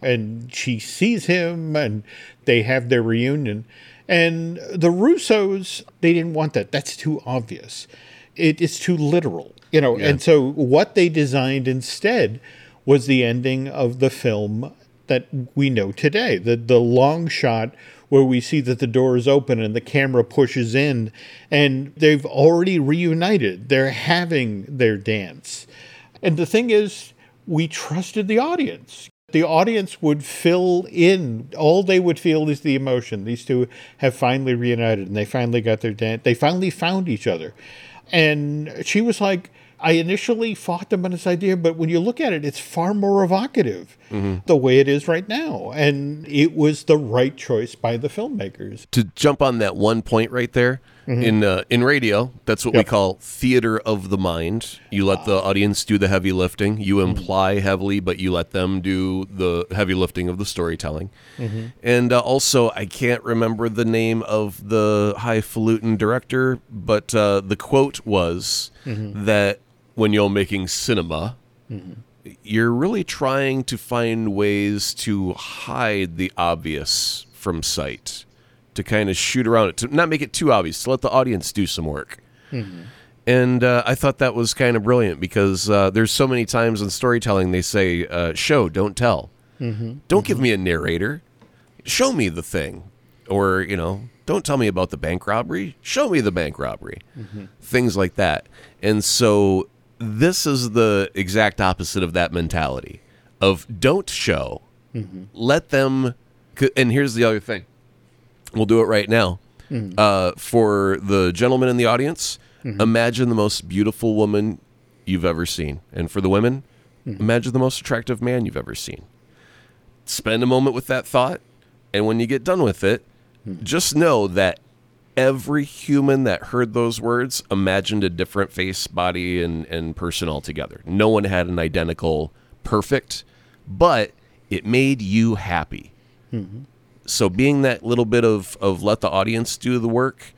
and she sees him and they have their reunion. And the Russos, they didn't want that. That's too obvious. It is too literal, you know. Yeah. And so what they designed instead was the ending of the film that we know today. The the long shot where we see that the door is open and the camera pushes in and they've already reunited. They're having their dance. And the thing is, we trusted the audience. The audience would fill in. All they would feel is the emotion. These two have finally reunited and they finally got their dance. They finally found each other. And she was like, I initially fought them on this idea, but when you look at it, it's far more evocative mm-hmm. the way it is right now. And it was the right choice by the filmmakers. To jump on that one point right there, mm-hmm. in uh, in radio, that's what yep. we call theater of the mind. You let the audience do the heavy lifting. You mm-hmm. imply mm-hmm. heavily, but you let them do the heavy lifting of the storytelling. Mm-hmm. And uh, also, I can't remember the name of the highfalutin director, but uh, the quote was mm-hmm. that when you're making cinema, mm-hmm. you're really trying to find ways to hide the obvious from sight, to kind of shoot around it, to not make it too obvious, to let the audience do some work. Mm-hmm. And uh, I thought that was kind of brilliant because uh, there's so many times in storytelling they say, uh, "Show, don't tell." Mm-hmm. Don't give mm-hmm. me a narrator. Show me the thing, or you know, don't tell me about the bank robbery. Show me the bank robbery. Mm-hmm. Things like that. And so this is the exact opposite of that mentality of don't show mm-hmm. let them and here's the other thing we'll do it right now mm-hmm. uh, for the gentlemen in the audience mm-hmm. imagine the most beautiful woman you've ever seen and for the women mm-hmm. imagine the most attractive man you've ever seen spend a moment with that thought and when you get done with it mm-hmm. just know that every human that heard those words imagined a different face, body, and, and person altogether. No one had an identical perfect, but it made you happy. Mm-hmm. So being that little bit of, of let the audience do the work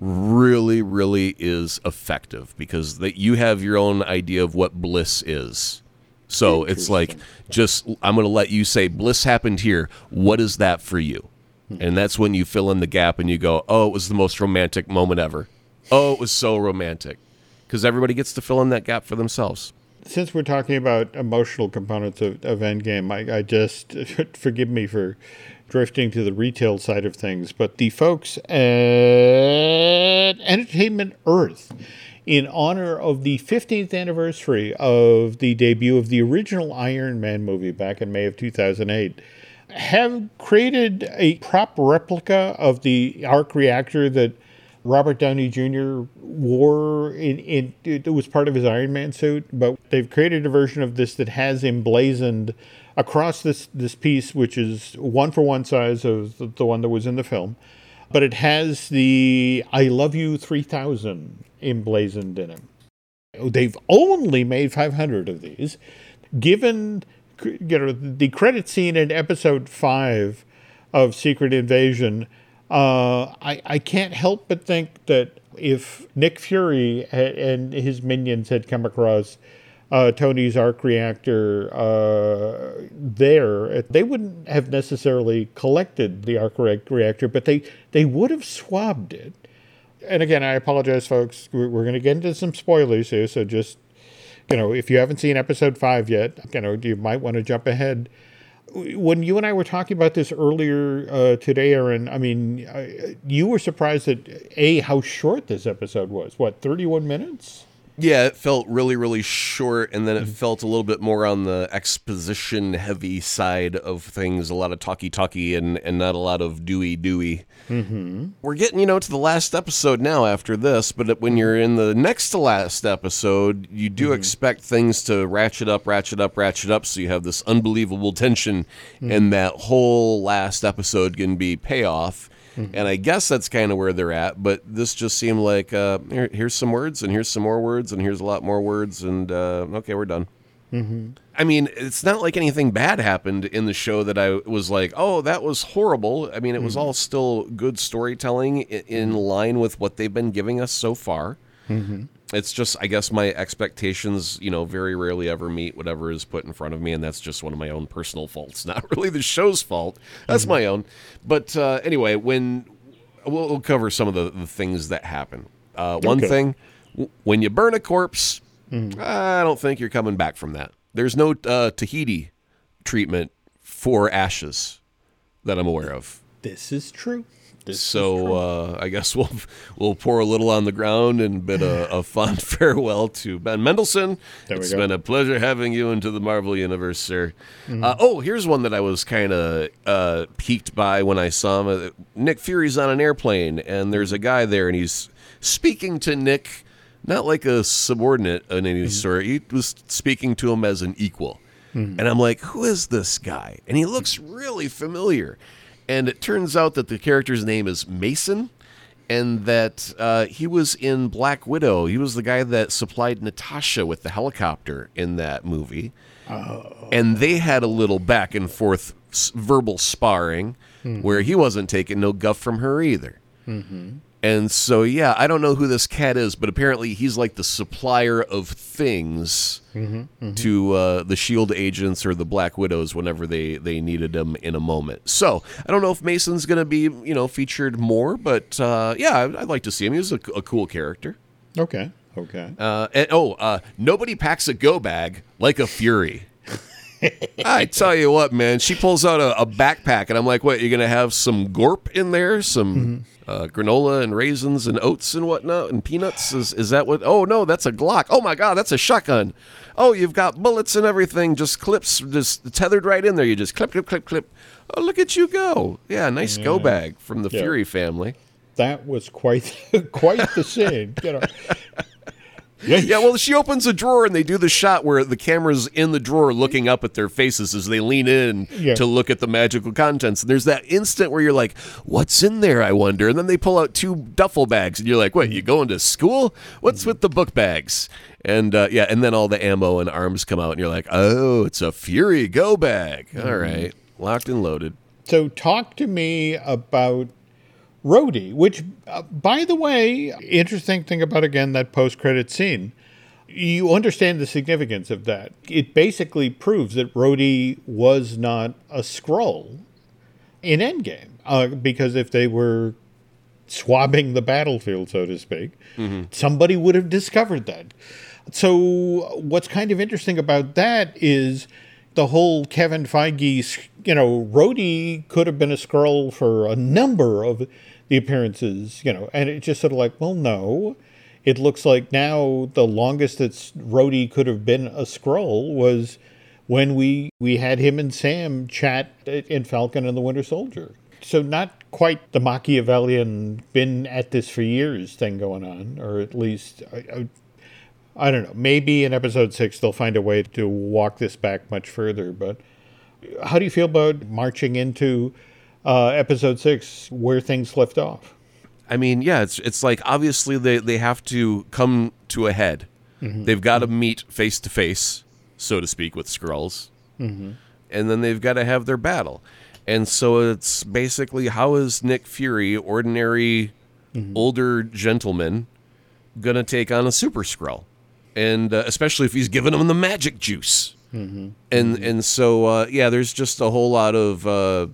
really, really is effective because that you have your own idea of what bliss is. So it's like just I'm going to let you say bliss happened here. What is that for you? Hmm. And that's when you fill in the gap and you go, oh, it was the most romantic moment ever. Oh, it was so romantic. Because everybody gets to fill in that gap for themselves. Since we're talking about emotional components of, of Endgame, I, I just, *laughs* forgive me for drifting to the retail side of things, but the folks at Entertainment Earth, in honor of the 15th anniversary of the debut of the original Iron Man movie back in May of 2008, have created a prop replica of the arc reactor that Robert Downey Jr. wore in, in it was part of his Iron Man suit, but they've created a version of this that has emblazoned across this this piece, which is one for one size of the, the one that was in the film, but it has the "I love you 3000" emblazoned in it. They've only made 500 of these, given you know the credit scene in episode five of Secret Invasion. Uh, I I can't help but think that if Nick Fury and his minions had come across uh, Tony's arc reactor uh, there, they wouldn't have necessarily collected the arc reactor, but they, they would have swabbed it. And again, I apologize, folks. We're, we're going to get into some spoilers here, so just you know, if you haven't seen episode five yet, you know, you might want to jump ahead. When you and I were talking about this earlier uh, today, Aaron, I mean, uh, you were surprised at a how short this episode was. What, thirty-one minutes? Yeah, it felt really, really short, and then it mm-hmm. felt a little bit more on the exposition heavy side of things. A lot of talky talky and, and not a lot of dewy dewy. Mm-hmm. We're getting, you know, to the last episode now after this, but when you're in the next to last episode, you do mm-hmm. expect things to ratchet up, ratchet up, ratchet up, so you have this unbelievable tension, mm-hmm. and that whole last episode can be payoff. Mm-hmm. And I guess that's kind of where they're at. But this just seemed like uh, here, here's some words, and here's some more words, and here's a lot more words, and uh, okay, we're done. Mm-hmm. I mean, it's not like anything bad happened in the show that I was like, oh, that was horrible. I mean, it was mm-hmm. all still good storytelling in, in, mm-hmm. line with what they've been giving us so far. Mm-hmm it's just I guess my expectations, you know, very rarely ever meet whatever is put in front of me, and that's just one of my own personal faults. *laughs* Not really the show's fault. That's mm-hmm. my own. But uh, anyway, when we'll, we'll, cover some of the, the things that happen. Uh, one okay. thing, when you burn a corpse, mm-hmm. I don't think you're coming back from that. There's no uh, Tahiti treatment for ashes that I'm aware of. This is true. This So uh, I guess *laughs* we'll we'll pour a little on the ground and bid a, a *laughs* fond farewell to Ben Mendelsohn. There we It's go. been a pleasure having you into the Marvel universe, sir. Mm-hmm. Uh, oh, here's one that I was kind of uh, piqued by when I saw him. Uh, Nick Fury's on an airplane, and there's a guy there, and he's speaking to Nick, not like a subordinate in any Mm-hmm. sort. He was speaking to him as an equal. And I'm like, who is this guy? And he looks really familiar. And it turns out that the character's name is Mason, and that uh, he was in Black Widow. He was the guy that supplied Natasha with the helicopter in that movie. And they had a little back and forth verbal sparring where he wasn't taking no guff from her either. And so, yeah, I don't know who this cat is, but apparently he's like the supplier of things to uh, the Shield agents or the Black Widows whenever they they needed them in a moment. So I don't know if Mason's going to be you know featured more, but uh, yeah, I'd, I'd like to see him. He was a, a cool character. okay. Okay. Uh, and, oh, uh, nobody packs a go bag like a Fury. *laughs* I tell you what, man, she pulls out a, a backpack, and I'm like, what? You're gonna have some gorp in there, some uh, granola and raisins and oats and whatnot, and peanuts? Is is that what? Oh no, that's a Glock. Oh my God, that's a shotgun. Oh, you've got bullets and everything, just clips, just tethered right in there. You just clip, clip, clip, clip. Oh, look at you go! Yeah, nice go bag from the Yeah. Fury family. that was quite *laughs* quite the scene. You know. Yeah, well, she opens a drawer and they do the shot where the camera's in the drawer looking up at their faces as they lean in Yeah. to look at the magical contents. And there's that instant where you're like, what's in there, I wonder? And then they pull out two duffel bags and you're like, what, you going to school? What's with the book bags? And uh, yeah, and then all the ammo and arms come out and you're like, oh, it's a Fury go bag. All right, locked and loaded. So, talk to me about Rhodey, which, uh, by the way, interesting thing about again that post-credit scene. You understand the significance of that. It basically proves that Rhodey was not a Skrull in Endgame, uh, because if they were swabbing the battlefield, so to speak, somebody would have discovered that. So, what's kind of interesting about that is the whole Kevin Feige's, you know, Rhodey could have been a Skrull for a number of the appearances, you know, and it's just sort of like, well, no. It looks like now the longest that Rhodey could have been a Skrull was when we we had him and Sam chat in Falcon and the Winter Soldier. So not quite the Machiavellian been at this for years thing going on, or at least I, I, I don't know. Maybe in episode six they'll find a way to walk this back much further. But how do you feel about marching into uh, episode six where things left off? I mean, yeah, it's it's like obviously they, they have to come to a head. Mm-hmm. They've got to mm-hmm. meet face to face, so to speak, with Skrulls, mm-hmm. and then they've got to have their battle. And so it's basically how is Nick Fury, ordinary older gentleman, gonna take on a super Skrull, and uh, especially if he's giving them the magic juice. And and so uh, yeah, there's just a whole lot of uh,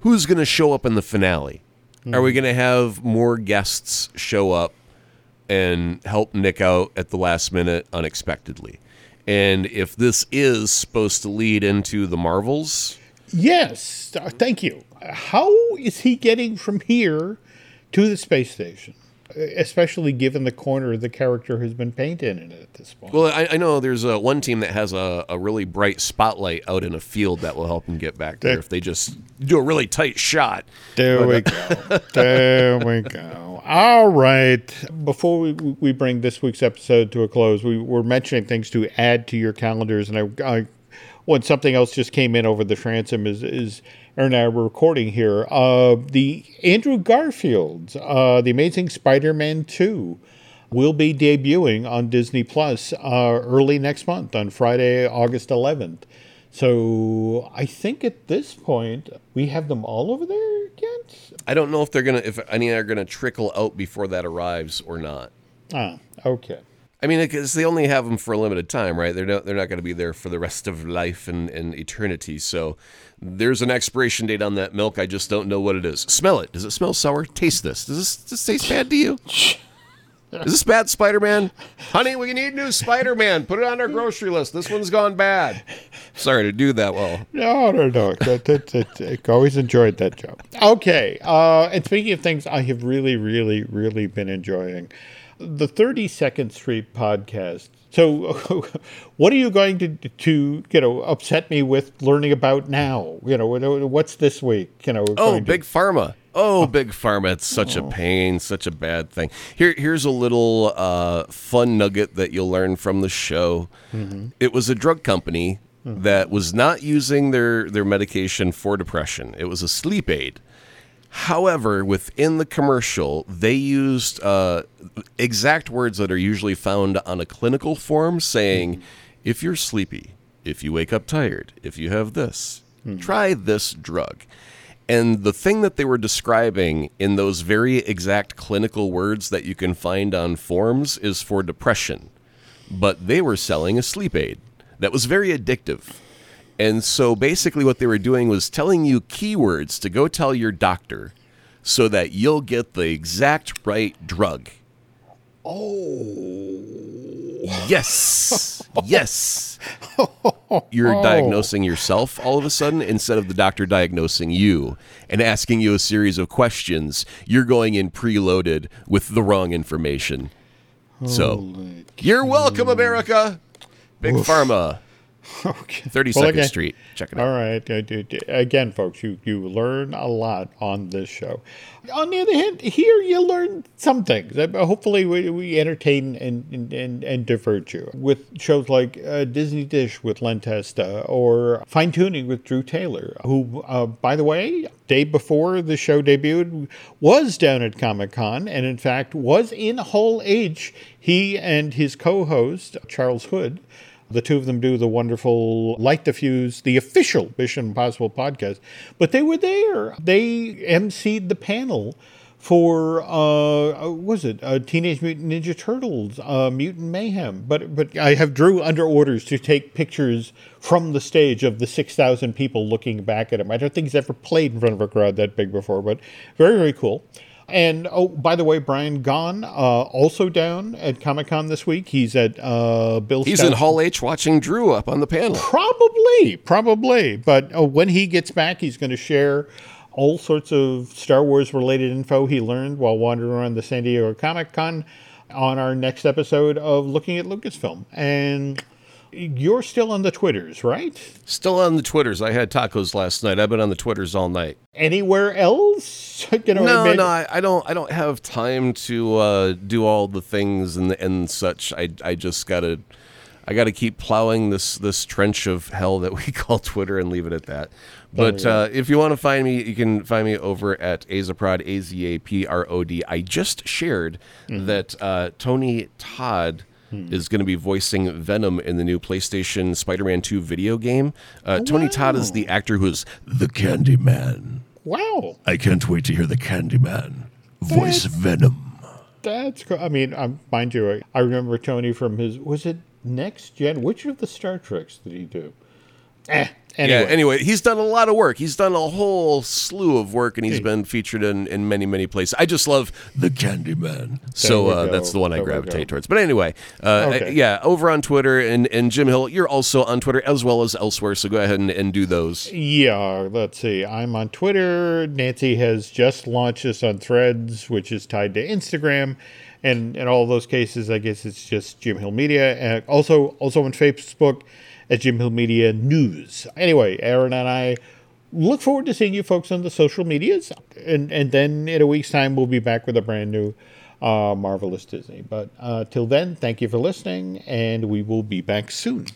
who's going to show up in the finale. Are we going to have more guests show up and help Nick out at the last minute unexpectedly? And if this is supposed to lead into the Marvels, Yes, uh, thank you. How is he getting from here to the space station? Uh, Especially given the corner the character has been painted in it at this point. well, I, I know there's a, one team that has a, a really bright spotlight out in a field that will help them get back there That- if they just do a really tight shot. There we go. There we go. All right. Before we, we bring this week's episode to a close, we were mentioning things to add to your calendars, and I, I when something else just came in over the transom is is Aaron and I were recording here. Uh, the Andrew Garfield, uh, the Amazing Spider-Man two, will be debuting on Disney Plus uh, early next month on Friday, August 11th. So I think at this point we have them all over there yet. I don't know if they're gonna if any are gonna trickle out before that arrives or not. Ah, okay. I mean, because they only have them for a limited time, right? They're not they're not going to be there for the rest of life and, and eternity. So there's an expiration date on that milk. I just don't know what it is. Smell it. Does it smell sour? Taste this. Does this, does this taste bad to you? *laughs* Is this bad Spider Man? Honey, we need new Spider Man. Put it on our grocery list. This one's gone bad. Sorry to do that well. No, no, no. That, that, that, I always enjoyed that job. Okay. Uh, and speaking of things I have really, really, really been enjoying, the 32nd Street podcast. So, *laughs* what are you going to to you know upset me with learning about now? You know, what's this week? You know, oh, big to- pharma. Oh, big pharma! It's such a pain, such a bad thing. Here, here's a little uh, fun nugget that you'll learn from the show. Mm-hmm. It was a drug company mm-hmm. that was not using their their medication for depression. It was a sleep aid. However, within the commercial, they used uh, exact words that are usually found on a clinical form, saying, mm-hmm. "If you're sleepy, if you wake up tired, if you have this, mm-hmm. try this drug." And the thing that they were describing in those very exact clinical words that you can find on forms is for depression. But they were selling a sleep aid that was very addictive. And so basically, what they were doing was telling you keywords to go tell your doctor so that you'll get the exact right drug. Oh. Yes. yes. *laughs* You're oh. diagnosing yourself all of a sudden instead of the doctor diagnosing you and asking you a series of questions. You're going in preloaded with the wrong information. Holy so, you're welcome, America. Big Oof. Pharma. *laughs* Okay. 32nd well, again, Street. Check it out. All right. Again, folks, you, you learn a lot on this show. On the other hand, here you learn some things. Hopefully, we, we entertain and, and, and divert you with shows like uh, Disney Dish with Len Testa or Fine Tuning with Drew Taylor, who, uh, by the way, day before the show debuted, was down at Comic Con and, in fact, was in Hall H. He and his co host, Charles Hood, the two of them do the wonderful Light the Fuse, the official Mission Impossible podcast. But they were there. They emceed the panel for uh, uh was it uh, Teenage Mutant Ninja Turtles, uh, Mutant Mayhem? But but I have Drew under orders to take pictures from the stage of the six thousand people looking back at him. I don't think he's ever played in front of a crowd that big before, but very very cool. And oh, by the way, Brian Gaughan, uh, also down at Comic Con this week. He's at uh, Bill. He's in Hall H watching Drew up on the panel. Probably, probably. But uh, when he gets back, he's going to share all sorts of Star Wars related info he learned while wandering around the San Diego Comic Con on our next episode of Looking at Lucasfilm. And you're still on the Twitters, right? Still on the Twitters. I had tacos last night. I've been on the Twitters all night. Anywhere else? *laughs* you know, no, no, I, I, don't. I don't have time to uh, do all the things and and such. I I just gotta. I got to keep plowing this this trench of hell that we *laughs* call Twitter and leave it at that. But oh, yeah. uh, if you want to find me, you can find me over at Azaprod, A Z A P R O D. I just shared mm-hmm. that uh, Tony Todd hmm. is going to be voicing Venom in the new PlayStation Spider-Man 2 video game. Uh, oh, Tony. Todd is the actor who's the Candyman. Wow! I can't wait to hear the Candyman voice that's, Venom. That's cool. I mean, um, mind you, I remember Tony from his was it Next Gen? Which of the Star Treks did he do? Eh, Anyway. Yeah, anyway, he's done a lot of work. He's done a whole slew of work, and he's been featured in, in many, many places. I just love the Candyman. So uh, that's the one I gravitate towards. But anyway, uh, okay. yeah, over on Twitter, and, and Jim Hill, you're also on Twitter as well as elsewhere. So go ahead and, and do those. Yeah, let's see. I'm on Twitter. Nancy has just launched this on Threads, which is tied to Instagram. And in all those cases, I guess it's just Jim Hill Media. And also, also on Facebook at Jim Hill Media News. Anyway, Aaron and I look forward to seeing you folks on the social medias. And, and then in a week's time, we'll be back with a brand new uh, Marvelous Disney. But uh, till then, thank you for listening, and we will be back soon.